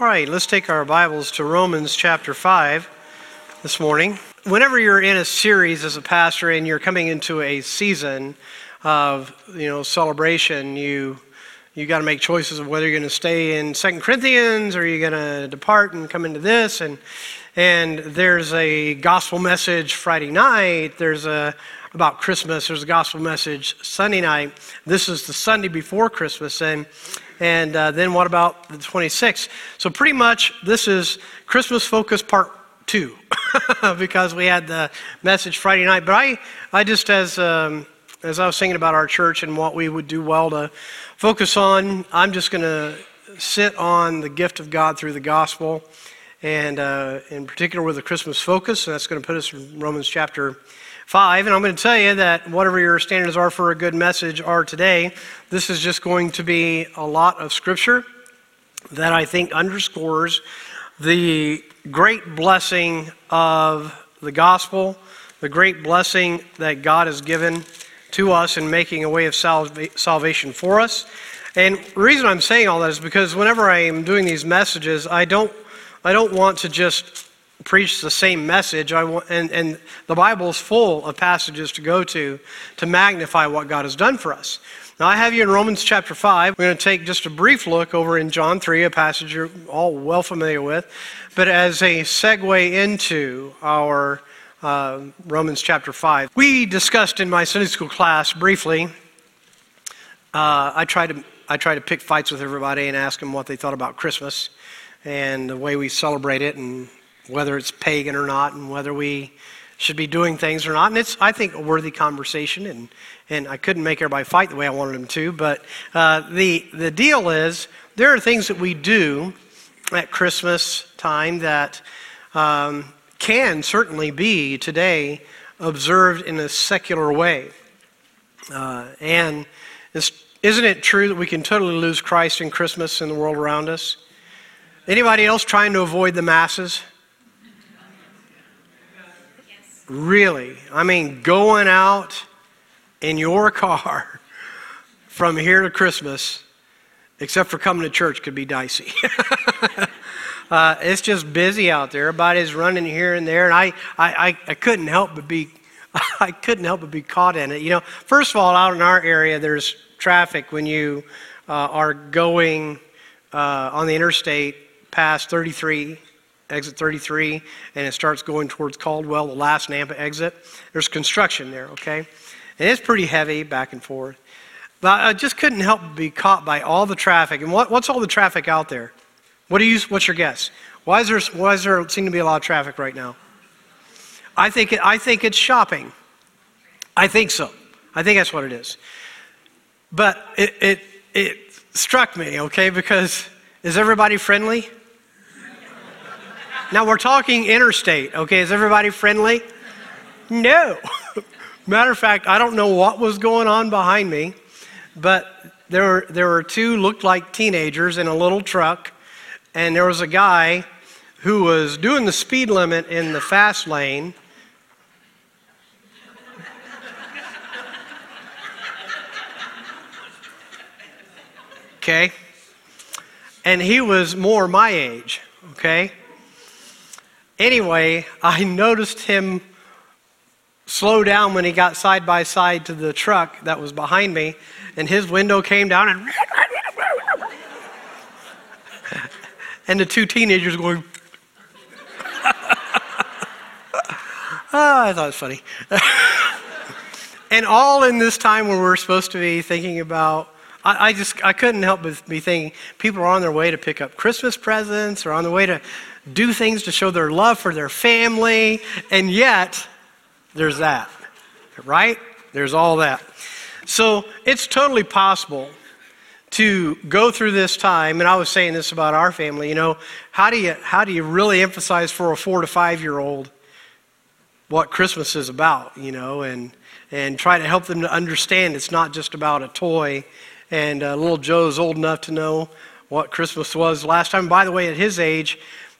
All right, let's take our Bibles to Romans chapter 5 this morning. Whenever you're in a series as a pastor and you're coming into a season of, you know, celebration, you you got to make choices of whether you're going to stay in Second Corinthians or you're going to depart and come into this and and there's a gospel message Friday night, there's a about Christmas, there's a gospel message Sunday night. This is the Sunday before Christmas and and uh, then what about the 26th? So, pretty much, this is Christmas focus part two because we had the message Friday night. But I, I just, as, um, as I was thinking about our church and what we would do well to focus on, I'm just going to sit on the gift of God through the gospel. And uh, in particular, with the Christmas focus, and that's going to put us in Romans chapter 5. And I'm going to tell you that whatever your standards are for a good message are today, this is just going to be a lot of scripture that I think underscores the great blessing of the gospel, the great blessing that God has given to us in making a way of salvation for us. And the reason I'm saying all that is because whenever I am doing these messages, I don't, I don't want to just preach the same message. I want, and, and the Bible is full of passages to go to to magnify what God has done for us. Now, I have you in Romans chapter 5. We're going to take just a brief look over in John 3, a passage you're all well familiar with, but as a segue into our uh, Romans chapter 5. We discussed in my Sunday school class briefly. Uh, I tried to I try to pick fights with everybody and ask them what they thought about Christmas and the way we celebrate it and whether it's pagan or not, and whether we should be doing things or not. And it's, I think, a worthy conversation. And, and I couldn't make everybody fight the way I wanted them to. But uh, the, the deal is, there are things that we do at Christmas time that um, can certainly be today observed in a secular way. Uh, and isn't it true that we can totally lose Christ in Christmas in the world around us? Anybody else trying to avoid the masses? Really? I mean, going out in your car from here to Christmas, except for coming to church, could be dicey. uh, it's just busy out there. Everybody's running here and there, and I, I, I, couldn't help but be, I couldn't help but be caught in it. You know, first of all, out in our area, there's traffic when you uh, are going uh, on the interstate past 33 exit 33, and it starts going towards Caldwell, the last Nampa exit. There's construction there, okay? And it's pretty heavy back and forth. But I just couldn't help but be caught by all the traffic. And what, what's all the traffic out there? What do you, what's your guess? Why is, there, why is there seem to be a lot of traffic right now? I think, it, I think it's shopping. I think so. I think that's what it is. But it, it, it struck me, okay, because is everybody friendly? Now we're talking interstate, okay? Is everybody friendly? No. Matter of fact, I don't know what was going on behind me, but there were, there were two looked like teenagers in a little truck, and there was a guy who was doing the speed limit in the fast lane. Okay? And he was more my age, okay? Anyway, I noticed him slow down when he got side by side to the truck that was behind me, and his window came down and. and the two teenagers going. oh, I thought it was funny. and all in this time when we're supposed to be thinking about I, I, just I couldn't help but be thinking people are on their way to pick up Christmas presents or on the way to do things to show their love for their family, and yet there's that, right? There's all that. So it's totally possible to go through this time, and I was saying this about our family, you know, how do you, how do you really emphasize for a four to five year old what Christmas is about, you know, and, and try to help them to understand it's not just about a toy. And uh, little Joe's old enough to know what Christmas was last time. By the way, at his age,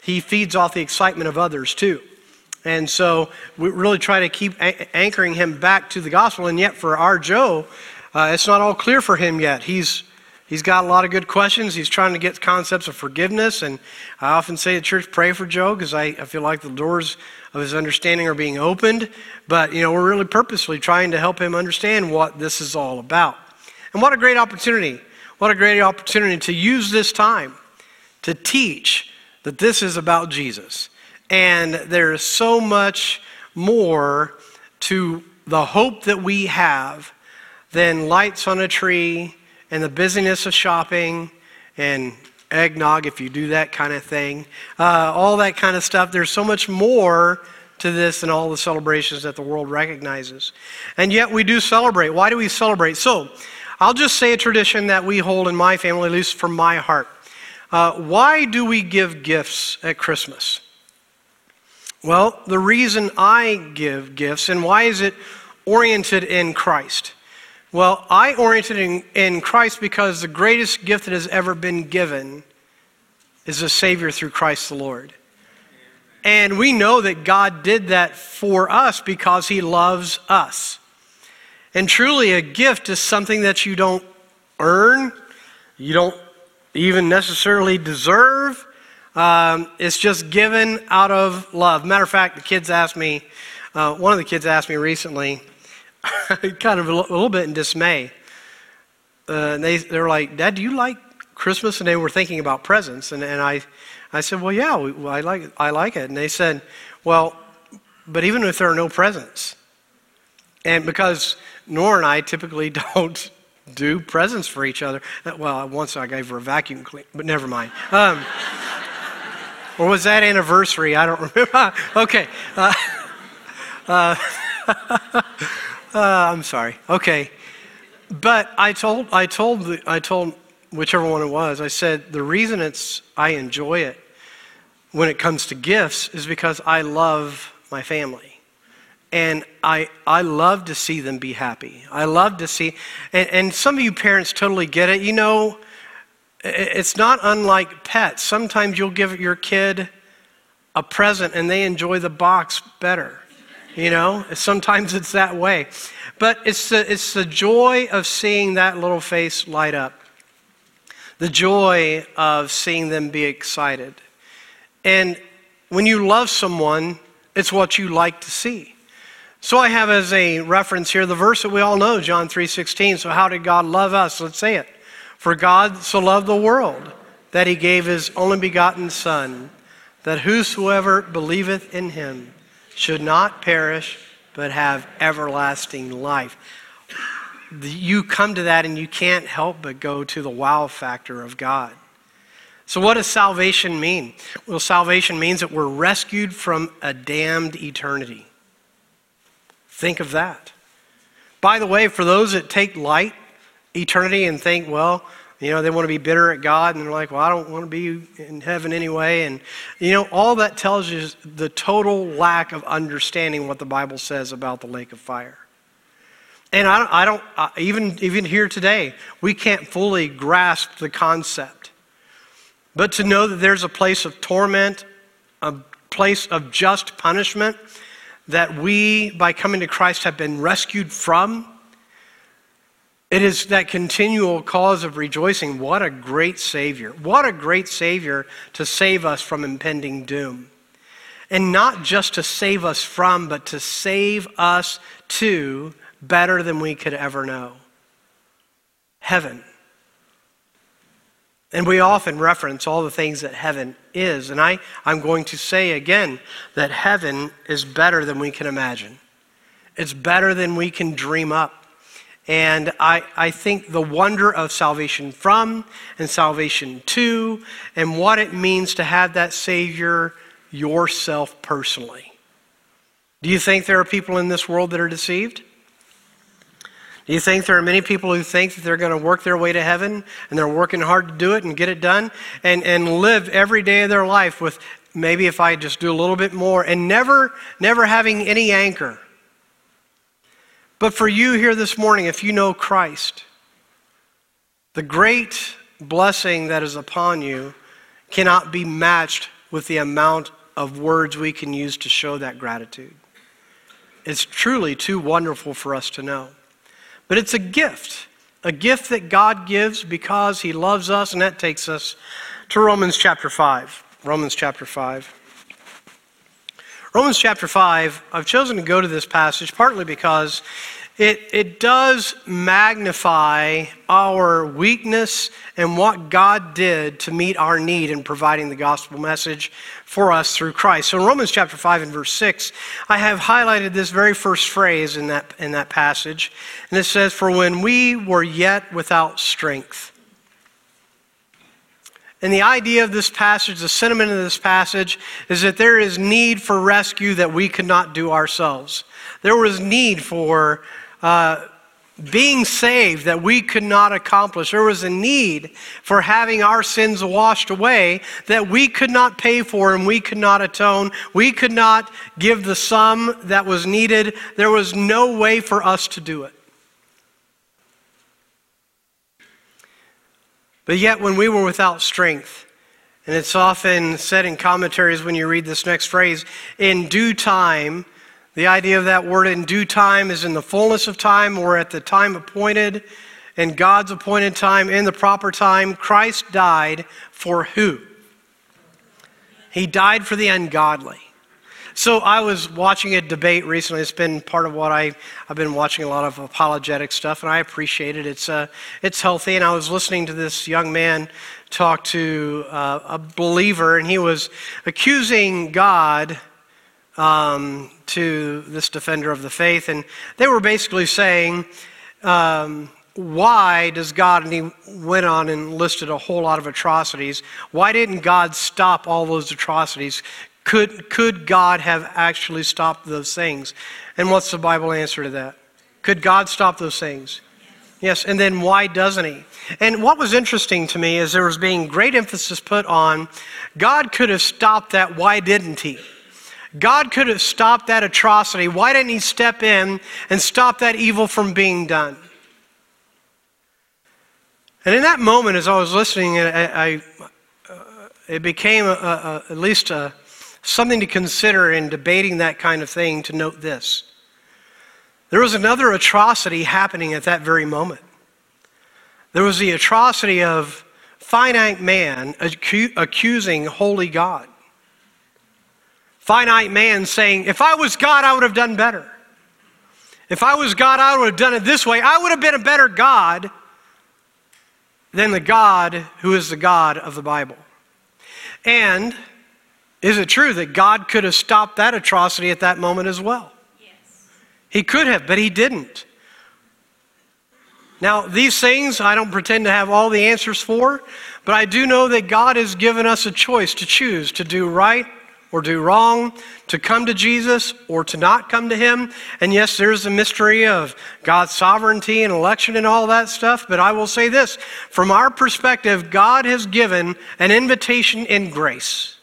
he feeds off the excitement of others too. And so we really try to keep anchoring him back to the gospel. And yet, for our Joe, uh, it's not all clear for him yet. He's, He's got a lot of good questions. He's trying to get concepts of forgiveness. And I often say to church, pray for Joe because I, I feel like the doors of his understanding are being opened. But, you know, we're really purposely trying to help him understand what this is all about. And what a great opportunity. What a great opportunity to use this time to teach that this is about Jesus. And there's so much more to the hope that we have than lights on a tree and the busyness of shopping and eggnog, if you do that kind of thing, uh, all that kind of stuff. There's so much more to this than all the celebrations that the world recognizes. And yet we do celebrate. Why do we celebrate? So I'll just say a tradition that we hold in my family, at least from my heart. Uh, why do we give gifts at Christmas? Well, the reason I give gifts and why is it oriented in Christ? Well, I oriented in, in Christ because the greatest gift that has ever been given is a Savior through Christ the Lord. And we know that God did that for us because He loves us. And truly, a gift is something that you don't earn, you don't even necessarily deserve. Um, it's just given out of love. Matter of fact, the kids asked me, uh, one of the kids asked me recently, kind of a little bit in dismay. Uh, they, they were like, Dad, do you like Christmas? And they were thinking about presents. And, and I, I said, Well, yeah, we, I, like, I like it. And they said, Well, but even if there are no presents, and because Nora and I typically don't do presents for each other. Well, once I gave her a vacuum cleaner, but never mind. Um, or was that anniversary? I don't remember. okay. Uh, uh, uh, I'm sorry. Okay. But I told, I told, the, I told whichever one it was, I said, the reason it's, I enjoy it when it comes to gifts is because I love my family. And I, I love to see them be happy. I love to see, and, and some of you parents totally get it. You know, it's not unlike pets. Sometimes you'll give your kid a present and they enjoy the box better. You know, sometimes it's that way. But it's the, it's the joy of seeing that little face light up, the joy of seeing them be excited. And when you love someone, it's what you like to see. So I have as a reference here the verse that we all know, John 3:16. So how did God love us? Let's say it. For God so loved the world that he gave his only begotten son, that whosoever believeth in him should not perish, but have everlasting life. You come to that and you can't help but go to the wow factor of God. So, what does salvation mean? Well, salvation means that we're rescued from a damned eternity. Think of that. By the way, for those that take light eternity and think, well, you know, they want to be bitter at God and they're like, well, I don't want to be in heaven anyway. And, you know, all that tells you is the total lack of understanding what the Bible says about the lake of fire. And I don't, I don't uh, even, even here today, we can't fully grasp the concept. But to know that there's a place of torment, a place of just punishment that we, by coming to Christ, have been rescued from it is that continual cause of rejoicing. What a great Savior. What a great Savior to save us from impending doom. And not just to save us from, but to save us to better than we could ever know heaven. And we often reference all the things that heaven is. And I, I'm going to say again that heaven is better than we can imagine, it's better than we can dream up. And I, I think the wonder of salvation from and salvation to, and what it means to have that Savior yourself personally. Do you think there are people in this world that are deceived? You think there are many people who think that they're going to work their way to heaven and they're working hard to do it and get it done and, and live every day of their life with maybe if I just do a little bit more and never, never having any anchor? But for you here this morning, if you know Christ, the great blessing that is upon you cannot be matched with the amount of words we can use to show that gratitude. It's truly too wonderful for us to know. But it's a gift. a gift that God gives because He loves us, and that takes us to Romans chapter 5. Romans chapter 5. Romans chapter 5, I've chosen to go to this passage partly because it, it does magnify our weakness and what God did to meet our need in providing the gospel message for us through Christ. So in Romans chapter 5 and verse 6, I have highlighted this very first phrase in that, in that passage. And it says, For when we were yet without strength. And the idea of this passage, the sentiment of this passage, is that there is need for rescue that we could not do ourselves. There was need for uh, being saved that we could not accomplish. There was a need for having our sins washed away that we could not pay for and we could not atone. We could not give the sum that was needed. There was no way for us to do it. But yet, when we were without strength, and it's often said in commentaries when you read this next phrase, in due time, the idea of that word in due time is in the fullness of time or at the time appointed, in God's appointed time, in the proper time. Christ died for who? He died for the ungodly. So I was watching a debate recently. It's been part of what I, I've been watching a lot of apologetic stuff, and I appreciate it. It's, uh, it's healthy. And I was listening to this young man talk to uh, a believer, and he was accusing God um, to this defender of the faith. And they were basically saying, um, why does God, and he went on and listed a whole lot of atrocities, why didn't God stop all those atrocities? Could, could God have actually stopped those things? And what's the Bible answer to that? Could God stop those things? Yes, and then why doesn't he? And what was interesting to me is there was being great emphasis put on God could have stopped that, why didn't he? God could have stopped that atrocity. Why didn't He step in and stop that evil from being done? And in that moment, as I was listening, I, I, uh, it became a, a, at least a, something to consider in debating that kind of thing to note this. There was another atrocity happening at that very moment. There was the atrocity of finite man accusing holy God finite man saying, If I was God, I would have done better. If I was God, I would have done it this way. I would have been a better God than the God who is the God of the Bible. And is it true that God could have stopped that atrocity at that moment as well? Yes. He could have, but he didn't. Now, these things I don't pretend to have all the answers for, but I do know that God has given us a choice to choose to do right or do wrong, to come to Jesus or to not come to Him. And yes, there's the mystery of God's sovereignty and election and all that stuff. But I will say this from our perspective, God has given an invitation in grace.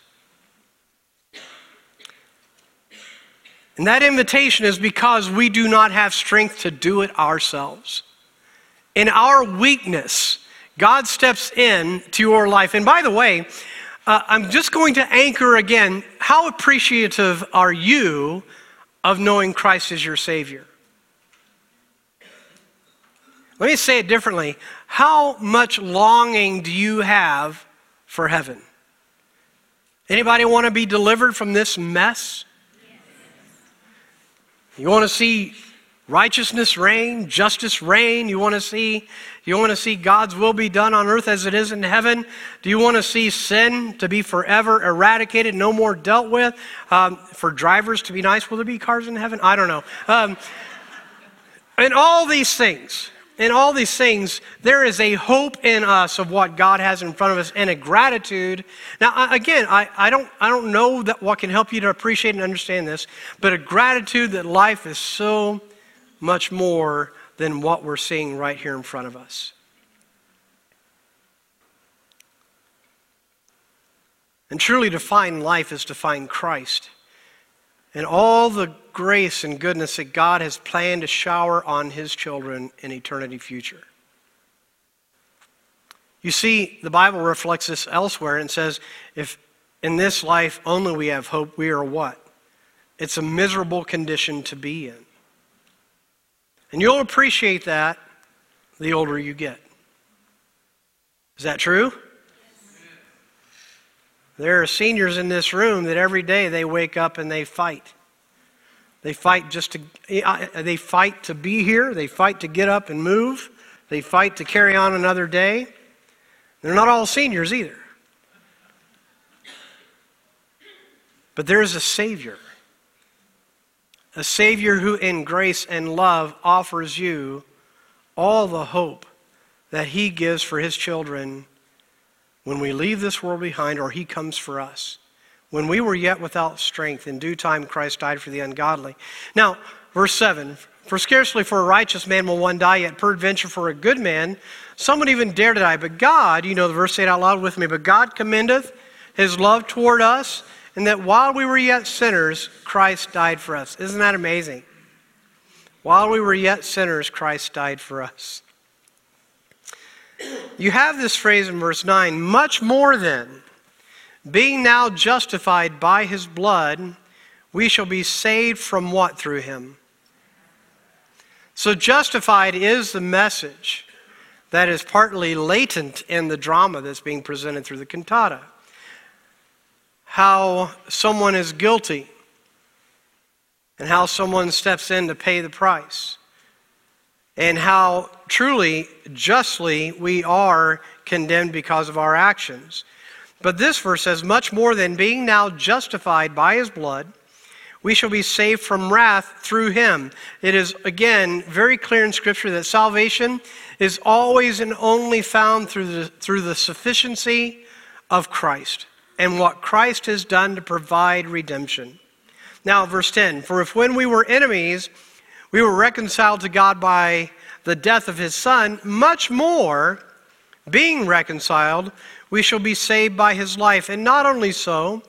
And that invitation is because we do not have strength to do it ourselves. In our weakness, God steps in to your life. And by the way, uh, I'm just going to anchor again how appreciative are you of knowing Christ as your Savior? Let me say it differently. How much longing do you have for heaven? Anybody want to be delivered from this mess? You want to see righteousness reign, justice reign? You want to see you want to see God's will be done on earth as it is in heaven? Do you want to see sin to be forever eradicated, no more dealt with? Um, for drivers to be nice, will there be cars in heaven? I don't know. Um, and all these things, in all these things, there is a hope in us of what God has in front of us and a gratitude. Now, again, I, I, don't, I don't know that what can help you to appreciate and understand this, but a gratitude that life is so much more than what we're seeing right here in front of us. And truly, to find life is to find Christ and all the grace and goodness that God has planned to shower on His children in eternity future. You see, the Bible reflects this elsewhere and says, if in this life only we have hope, we are what? It's a miserable condition to be in. And you'll appreciate that the older you get. Is that true? There are seniors in this room that every day they wake up and they fight. They fight just to they fight to be here, they fight to get up and move, they fight to carry on another day. They're not all seniors either. But there is a savior. A savior who in grace and love offers you all the hope that he gives for his children when we leave this world behind or he comes for us. When we were yet without strength, in due time Christ died for the ungodly. Now, verse 7 For scarcely for a righteous man will one die, yet peradventure for a good man some would even dare to die. But God, you know the verse, say it out loud with me, but God commendeth his love toward us, and that while we were yet sinners, Christ died for us. Isn't that amazing? While we were yet sinners, Christ died for us. You have this phrase in verse 9 much more than, being now justified by his blood, we shall be saved from what through him? So, justified is the message that is partly latent in the drama that's being presented through the cantata. How someone is guilty and how someone steps in to pay the price and how truly, justly, we are condemned because of our actions. But this verse says, much more than being now justified by his blood, we shall be saved from wrath through him. It is, again, very clear in Scripture that salvation is always and only found through the, through the sufficiency of Christ and what Christ has done to provide redemption. Now, verse 10 For if when we were enemies, we were reconciled to God by the death of his Son, much more, being reconciled, we shall be saved by his life. And not only so,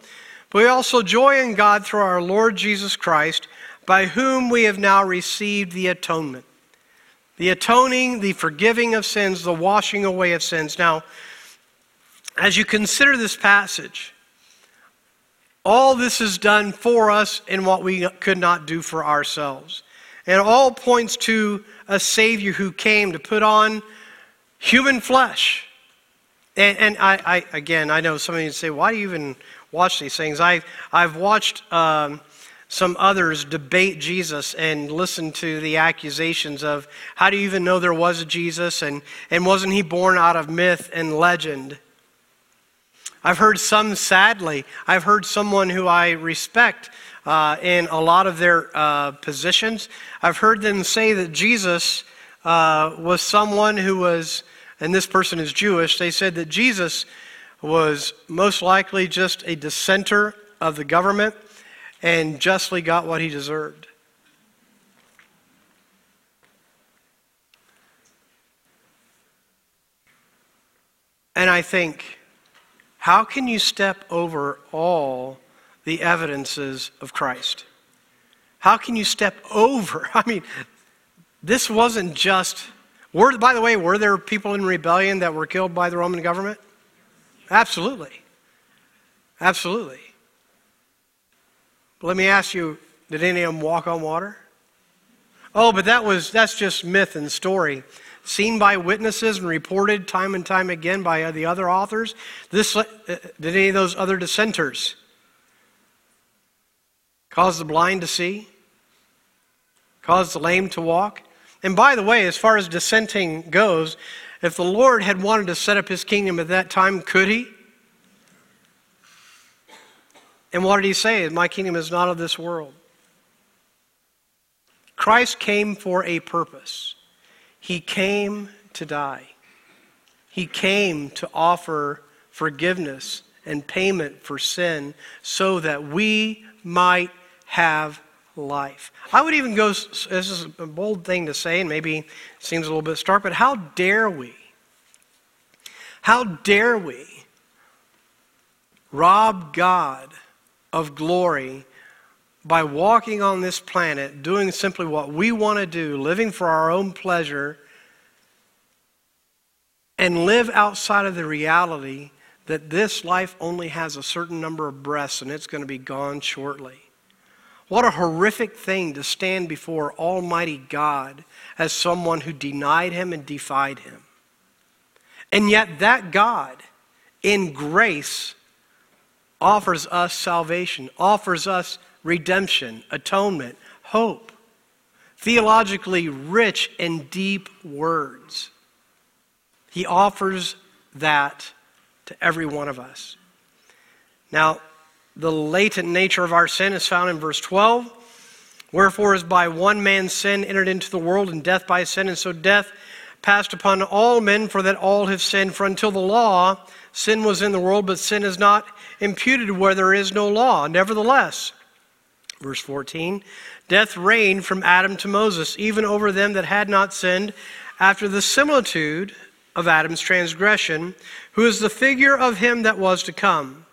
but we also joy in God through our Lord Jesus Christ, by whom we have now received the atonement. The atoning, the forgiving of sins, the washing away of sins. Now, as you consider this passage, all this is done for us in what we could not do for ourselves. It all points to a Savior who came to put on human flesh. And, and I, I, again, I know some of you say, why do you even watch these things? I, I've watched um, some others debate Jesus and listen to the accusations of how do you even know there was a Jesus and, and wasn't he born out of myth and legend? I've heard some, sadly, I've heard someone who I respect uh, in a lot of their uh, positions. I've heard them say that Jesus uh, was someone who was, and this person is Jewish, they said that Jesus was most likely just a dissenter of the government and justly got what he deserved. And I think, how can you step over all the evidences of Christ. How can you step over? I mean, this wasn't just. Were, by the way, were there people in rebellion that were killed by the Roman government? Absolutely. Absolutely. But let me ask you did any of them walk on water? Oh, but that was that's just myth and story. Seen by witnesses and reported time and time again by the other authors. This uh, did any of those other dissenters cause the blind to see, cause the lame to walk. And by the way, as far as dissenting goes, if the Lord had wanted to set up his kingdom at that time, could he? And what did he say? My kingdom is not of this world. Christ came for a purpose. He came to die. He came to offer forgiveness and payment for sin so that we might have life. I would even go, this is a bold thing to say, and maybe seems a little bit stark, but how dare we? How dare we rob God of glory by walking on this planet, doing simply what we want to do, living for our own pleasure, and live outside of the reality that this life only has a certain number of breaths and it's going to be gone shortly? What a horrific thing to stand before Almighty God as someone who denied him and defied him. And yet, that God, in grace, offers us salvation, offers us redemption, atonement, hope, theologically rich and deep words. He offers that to every one of us. Now, the latent nature of our sin is found in verse 12. Wherefore, as by one man's sin entered into the world, and death by sin, and so death passed upon all men, for that all have sinned. For until the law, sin was in the world, but sin is not imputed where there is no law. Nevertheless, verse 14, death reigned from Adam to Moses, even over them that had not sinned, after the similitude of Adam's transgression, who is the figure of him that was to come.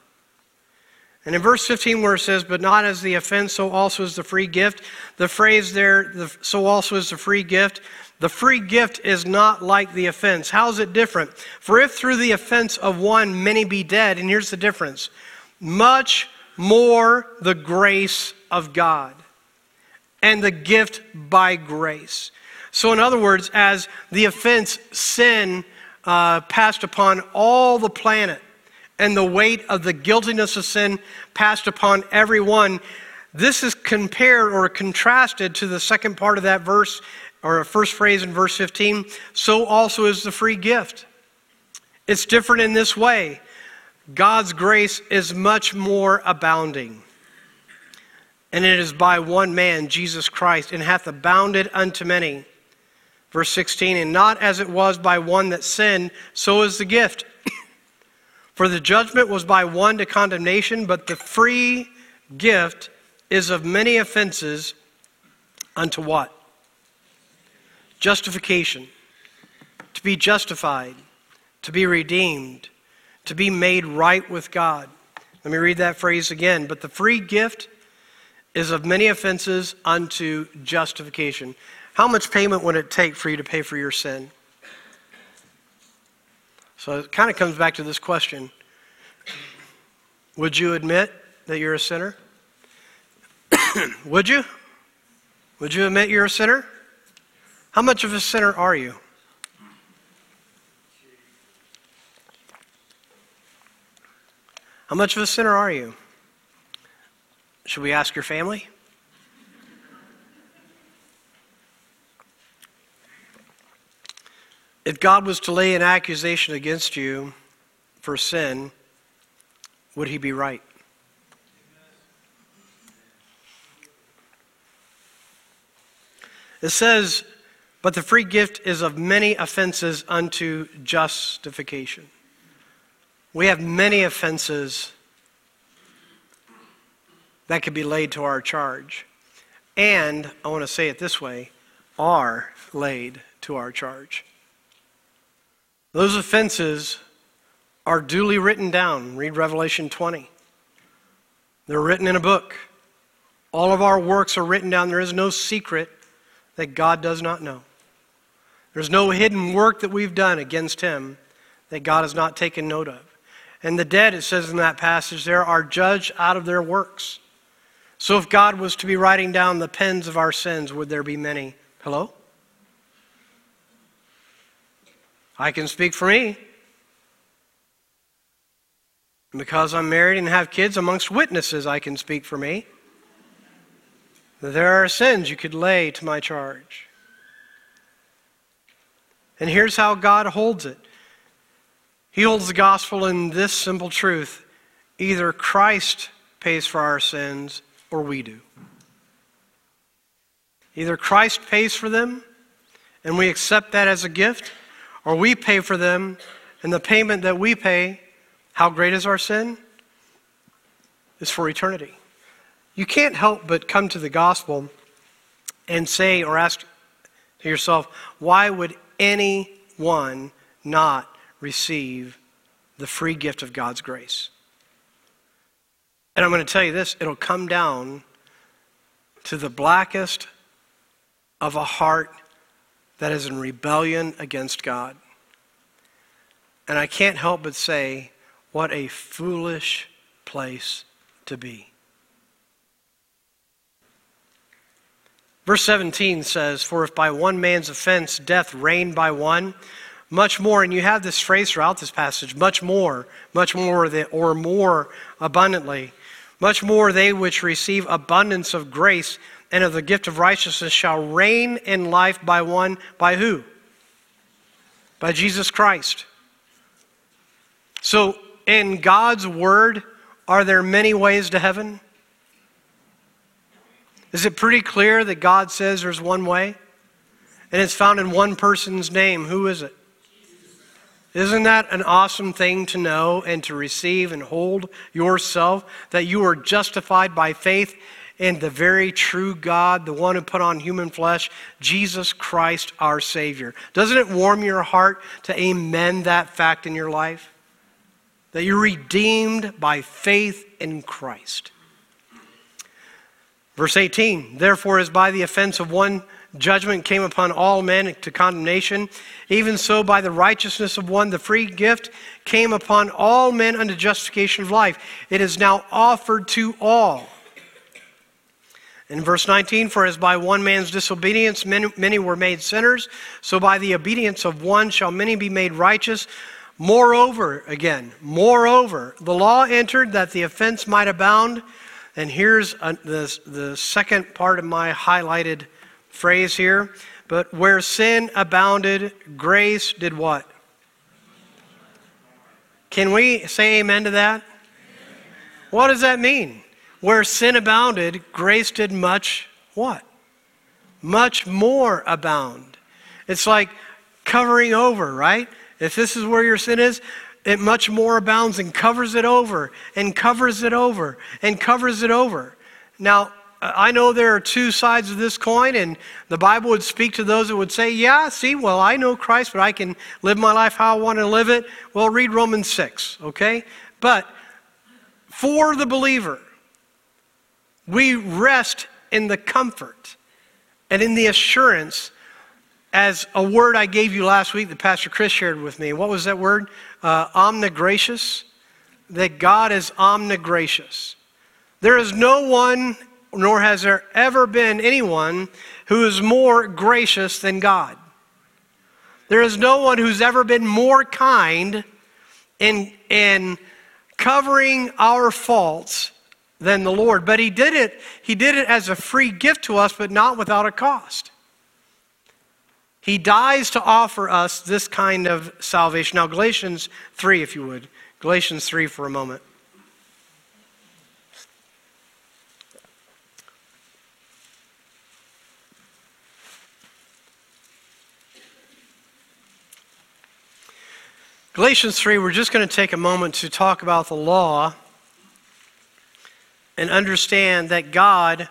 And in verse 15, where it says, But not as the offense, so also is the free gift, the phrase there, the, so also is the free gift. The free gift is not like the offense. How is it different? For if through the offense of one many be dead, and here's the difference much more the grace of God and the gift by grace. So, in other words, as the offense, sin, uh, passed upon all the planet, and the weight of the guiltiness of sin passed upon everyone. This is compared or contrasted to the second part of that verse, or first phrase in verse 15. So also is the free gift. It's different in this way God's grace is much more abounding. And it is by one man, Jesus Christ, and hath abounded unto many. Verse 16, and not as it was by one that sinned, so is the gift. For the judgment was by one to condemnation, but the free gift is of many offenses unto what? Justification. To be justified, to be redeemed, to be made right with God. Let me read that phrase again. But the free gift is of many offenses unto justification. How much payment would it take for you to pay for your sin? So it kind of comes back to this question Would you admit that you're a sinner? Would you? Would you admit you're a sinner? How much of a sinner are you? How much of a sinner are you? Should we ask your family? If God was to lay an accusation against you for sin, would he be right? It says, But the free gift is of many offenses unto justification. We have many offenses that could be laid to our charge. And I want to say it this way are laid to our charge. Those offenses are duly written down. Read Revelation 20. They're written in a book. All of our works are written down. There is no secret that God does not know. There's no hidden work that we've done against Him that God has not taken note of. And the dead, it says in that passage, there are judged out of their works. So if God was to be writing down the pens of our sins, would there be many? Hello? I can speak for me. Because I'm married and have kids, amongst witnesses, I can speak for me. There are sins you could lay to my charge. And here's how God holds it He holds the gospel in this simple truth either Christ pays for our sins or we do. Either Christ pays for them and we accept that as a gift or we pay for them, and the payment that we pay, how great is our sin? Is for eternity. You can't help but come to the gospel and say or ask to yourself, why would anyone not receive the free gift of God's grace? And I'm going to tell you this it'll come down to the blackest of a heart that is in rebellion against God. And I can't help but say, what a foolish place to be. Verse 17 says, For if by one man's offense death reigned by one, much more, and you have this phrase throughout this passage, much more, much more, or more abundantly, much more they which receive abundance of grace and of the gift of righteousness shall reign in life by one, by who? By Jesus Christ. So, in God's word, are there many ways to heaven? Is it pretty clear that God says there's one way? And it's found in one person's name. Who is it? Isn't that an awesome thing to know and to receive and hold yourself that you are justified by faith in the very true God, the one who put on human flesh, Jesus Christ our Savior? Doesn't it warm your heart to amen that fact in your life? That you're redeemed by faith in Christ. Verse 18, therefore, as by the offense of one judgment came upon all men to condemnation, even so by the righteousness of one the free gift came upon all men unto justification of life. It is now offered to all. In verse 19, for as by one man's disobedience many, many were made sinners, so by the obedience of one shall many be made righteous. Moreover, again, moreover, the law entered that the offense might abound and here's a, the, the second part of my highlighted phrase here. But where sin abounded, grace did what? Can we say amen to that? What does that mean? Where sin abounded, grace did much what? Much more abound. It's like covering over, right? If this is where your sin is, it much more abounds and covers it over and covers it over and covers it over. Now, I know there are two sides of this coin, and the Bible would speak to those that would say, Yeah, see, well, I know Christ, but I can live my life how I want to live it. Well, read Romans 6, okay? But for the believer, we rest in the comfort and in the assurance as a word I gave you last week that Pastor Chris shared with me. What was that word? Uh, omnigracious. That God is omnigracious. There is no one, nor has there ever been anyone, who is more gracious than God. There is no one who's ever been more kind in, in covering our faults than the Lord. But he did it, he did it as a free gift to us, but not without a cost. He dies to offer us this kind of salvation. Now, Galatians 3, if you would. Galatians 3 for a moment. Galatians 3, we're just going to take a moment to talk about the law and understand that God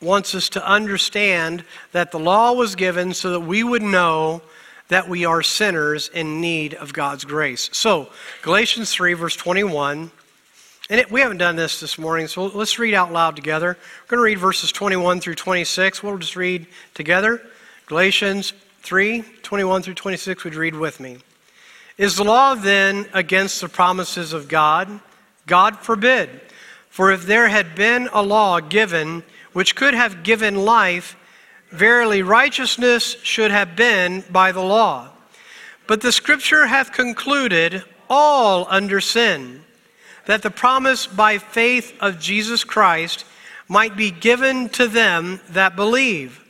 wants us to understand that the law was given so that we would know that we are sinners in need of God's grace. So, Galatians 3, verse 21. And it, we haven't done this this morning, so let's read out loud together. We're going to read verses 21 through 26. We'll just read together. Galatians 3, 21 through 26, would read with me. Is the law then against the promises of God? God forbid. For if there had been a law given which could have given life, verily righteousness should have been by the law. But the scripture hath concluded all under sin, that the promise by faith of Jesus Christ might be given to them that believe.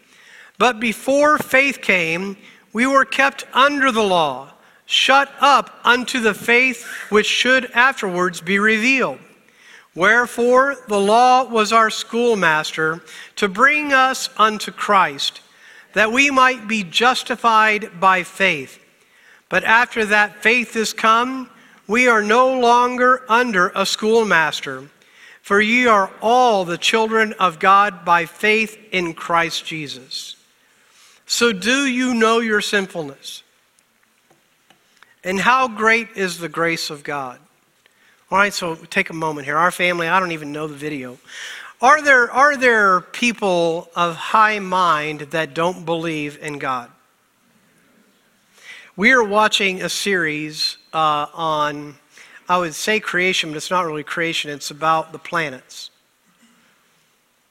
But before faith came, we were kept under the law, shut up unto the faith which should afterwards be revealed. Wherefore the law was our schoolmaster to bring us unto Christ, that we might be justified by faith. But after that faith is come, we are no longer under a schoolmaster, for ye are all the children of God by faith in Christ Jesus. So do you know your sinfulness? And how great is the grace of God? All right, so take a moment here. Our family, I don't even know the video. Are there, are there people of high mind that don't believe in God? We are watching a series uh, on, I would say creation, but it's not really creation, it's about the planets.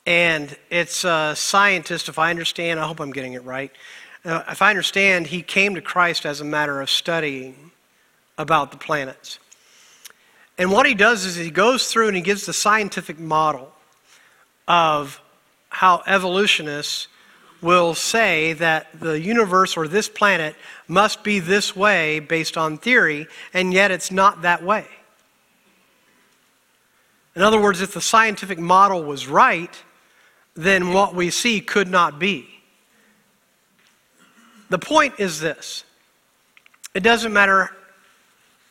And it's a scientist, if I understand, I hope I'm getting it right. Uh, if I understand, he came to Christ as a matter of studying about the planets. And what he does is he goes through and he gives the scientific model of how evolutionists will say that the universe or this planet must be this way based on theory, and yet it's not that way. In other words, if the scientific model was right, then what we see could not be. The point is this it doesn't matter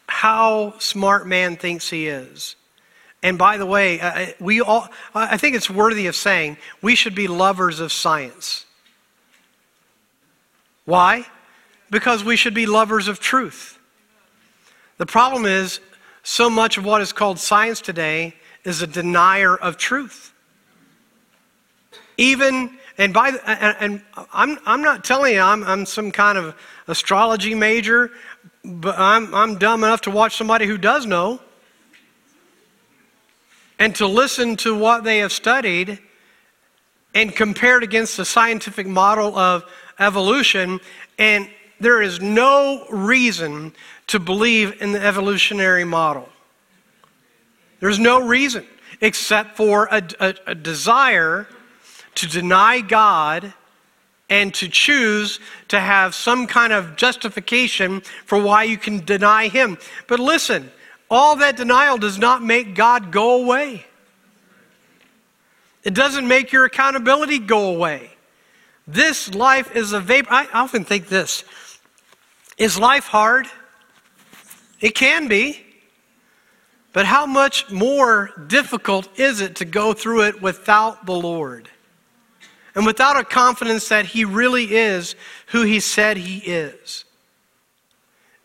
how smart man thinks he is. And by the way, uh, we all, I think it's worthy of saying we should be lovers of science. Why? Because we should be lovers of truth. The problem is, so much of what is called science today is a denier of truth. Even, and by, and, and I'm, I'm not telling you I'm, I'm some kind of astrology major, but I'm, I'm dumb enough to watch somebody who does know and to listen to what they have studied and compare it against the scientific model of evolution. And there is no reason to believe in the evolutionary model. There's no reason except for a, a, a desire to deny God and to choose to have some kind of justification for why you can deny Him. But listen, all that denial does not make God go away. It doesn't make your accountability go away. This life is a vapor. I often think this is life hard? It can be. But how much more difficult is it to go through it without the Lord? And without a confidence that He really is who He said He is.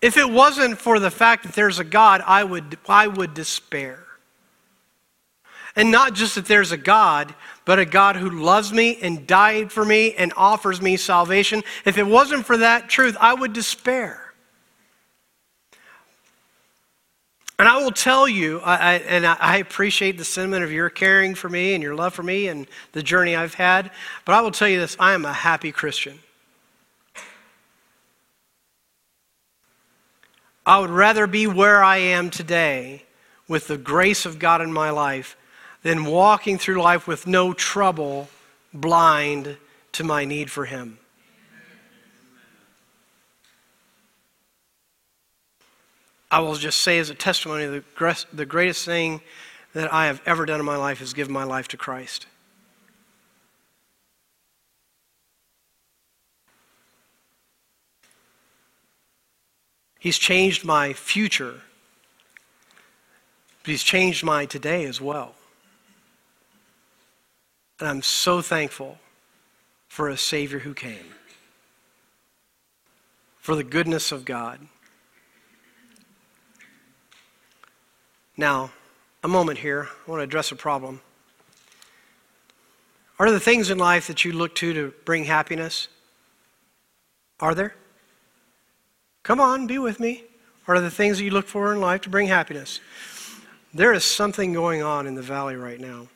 If it wasn't for the fact that there's a God, I would, I would despair. And not just that there's a God, but a God who loves me and died for me and offers me salvation. If it wasn't for that truth, I would despair. And I will tell you, I, I, and I appreciate the sentiment of your caring for me and your love for me and the journey I've had, but I will tell you this I am a happy Christian. I would rather be where I am today with the grace of God in my life than walking through life with no trouble, blind to my need for Him. I will just say as a testimony the, greatest thing that I have ever done in my life is give my life to Christ. He's changed my future, but He's changed my today as well. And I'm so thankful for a Savior who came, for the goodness of God. Now, a moment here. I want to address a problem. Are there things in life that you look to to bring happiness? Are there? Come on, be with me. Are there things that you look for in life to bring happiness? There is something going on in the valley right now.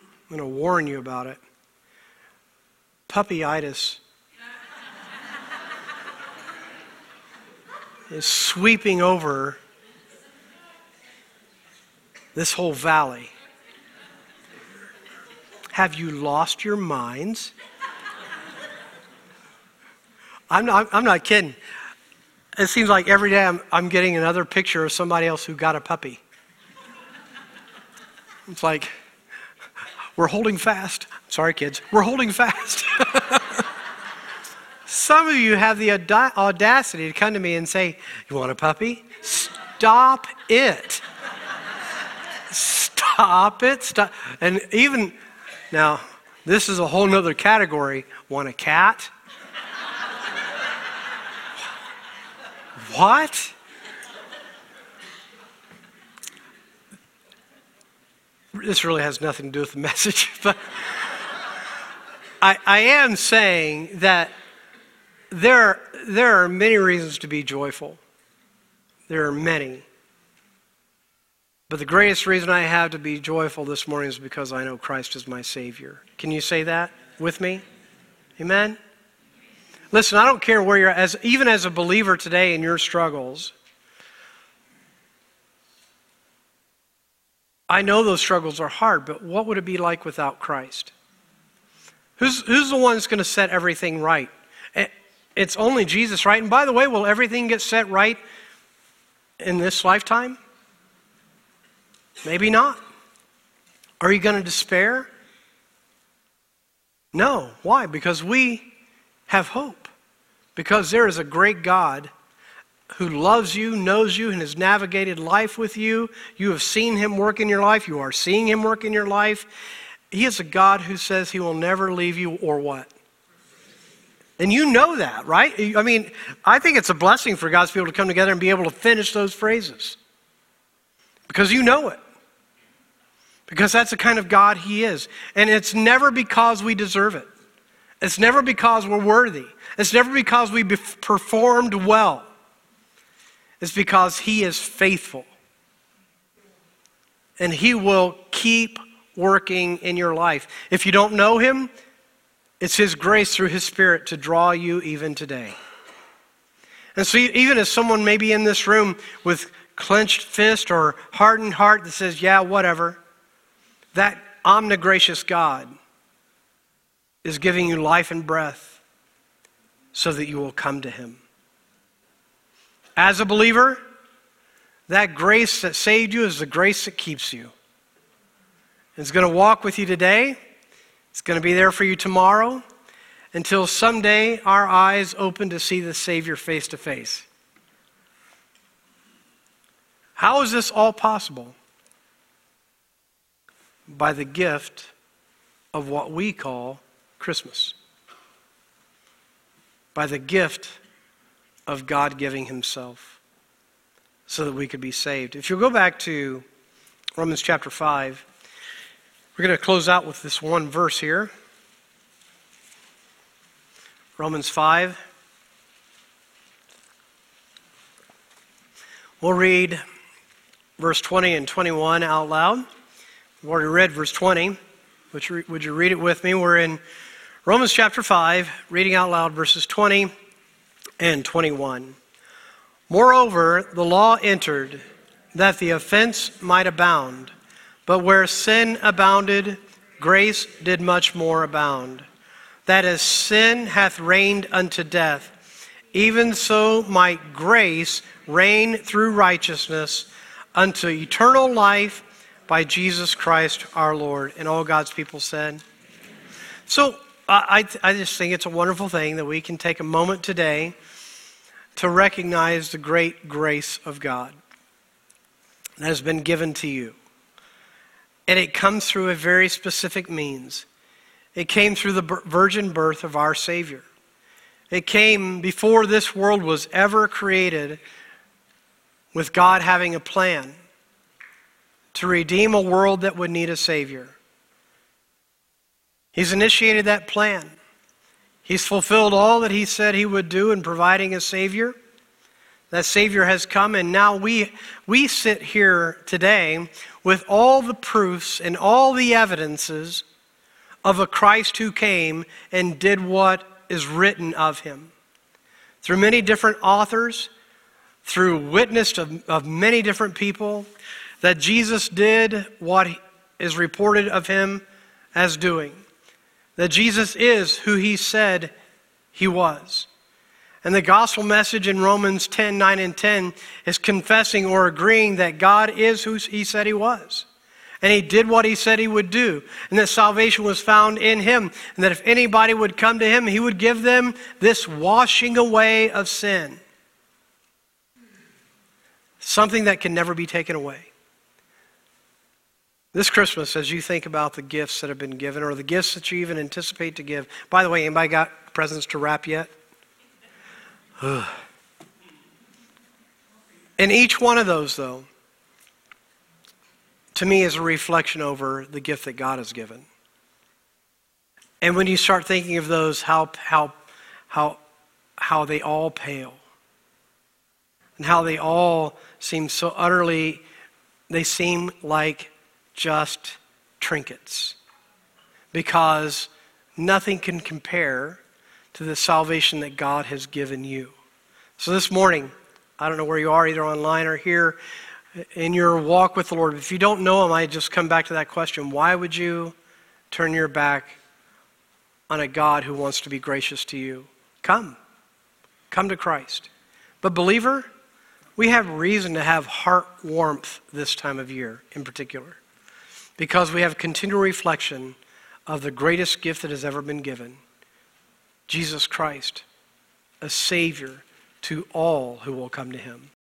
I'm going to warn you about it. Puppyitis is sweeping over this whole valley. Have you lost your minds? I'm not, I'm not kidding. It seems like every day I'm, I'm getting another picture of somebody else who got a puppy. It's like, we're holding fast. Sorry, kids. We're holding fast. Some of you have the audacity to come to me and say, You want a puppy? Stop it. Stop it. Stop. And even now, this is a whole nother category. Want a cat? what? This really has nothing to do with the message, but I, I am saying that there, there are many reasons to be joyful. There are many. But the greatest reason I have to be joyful this morning is because I know Christ is my Savior. Can you say that with me? Amen? Listen, I don't care where you're as even as a believer today in your struggles. I know those struggles are hard, but what would it be like without Christ? Who's, who's the one that's going to set everything right? Eh, it's only Jesus, right? And by the way, will everything get set right in this lifetime? Maybe not. Are you going to despair? No. Why? Because we have hope. Because there is a great God who loves you, knows you, and has navigated life with you. You have seen him work in your life. You are seeing him work in your life. He is a God who says he will never leave you or what? And you know that, right? I mean, I think it's a blessing for God's people to come together and be able to finish those phrases because you know it. Because that's the kind of God He is. And it's never because we deserve it, it's never because we're worthy, it's never because we performed well. It's because He is faithful. And He will keep working in your life. If you don't know Him, it's His grace through His Spirit to draw you even today. And so, even as someone maybe in this room with clenched fist or hardened heart that says, Yeah, whatever, that omnigracious God is giving you life and breath so that you will come to Him. As a believer, that grace that saved you is the grace that keeps you. It's going to walk with you today. It's going to be there for you tomorrow until someday our eyes open to see the Savior face to face. How is this all possible? By the gift of what we call Christmas. By the gift of God giving Himself so that we could be saved. If you'll go back to Romans chapter 5, we're going to close out with this one verse here Romans 5. We'll read verse 20 and 21 out loud. We've already read verse 20. Would you, would you read it with me? We're in Romans chapter 5, reading out loud verses 20 and 21. Moreover, the law entered that the offense might abound. But where sin abounded, grace did much more abound. That as sin hath reigned unto death, even so might grace reign through righteousness unto eternal life by Jesus Christ our Lord. And all God's people said. So I, I just think it's a wonderful thing that we can take a moment today to recognize the great grace of God that has been given to you. And it comes through a very specific means. It came through the virgin birth of our Savior. It came before this world was ever created with God having a plan to redeem a world that would need a Savior. He's initiated that plan. He's fulfilled all that He said He would do in providing a Savior. That Savior has come, and now we, we sit here today with all the proofs and all the evidences of a Christ who came and did what is written of him. Through many different authors, through witness of, of many different people, that Jesus did what is reported of him as doing. That Jesus is who he said he was. And the gospel message in Romans 10 9 and 10 is confessing or agreeing that God is who he said he was. And he did what he said he would do. And that salvation was found in him. And that if anybody would come to him, he would give them this washing away of sin. Something that can never be taken away. This Christmas, as you think about the gifts that have been given or the gifts that you even anticipate to give, by the way, anybody got presents to wrap yet? and each one of those, though, to me is a reflection over the gift that God has given. And when you start thinking of those, how, how, how, how they all pale, and how they all seem so utterly they seem like just trinkets because nothing can compare to the salvation that God has given you. So this morning, I don't know where you are, either online or here in your walk with the Lord. If you don't know Him, I just come back to that question why would you turn your back on a God who wants to be gracious to you? Come. Come to Christ. But, believer, we have reason to have heart warmth this time of year in particular because we have continual reflection of the greatest gift that has ever been given Jesus Christ, a Savior to all who will come to Him.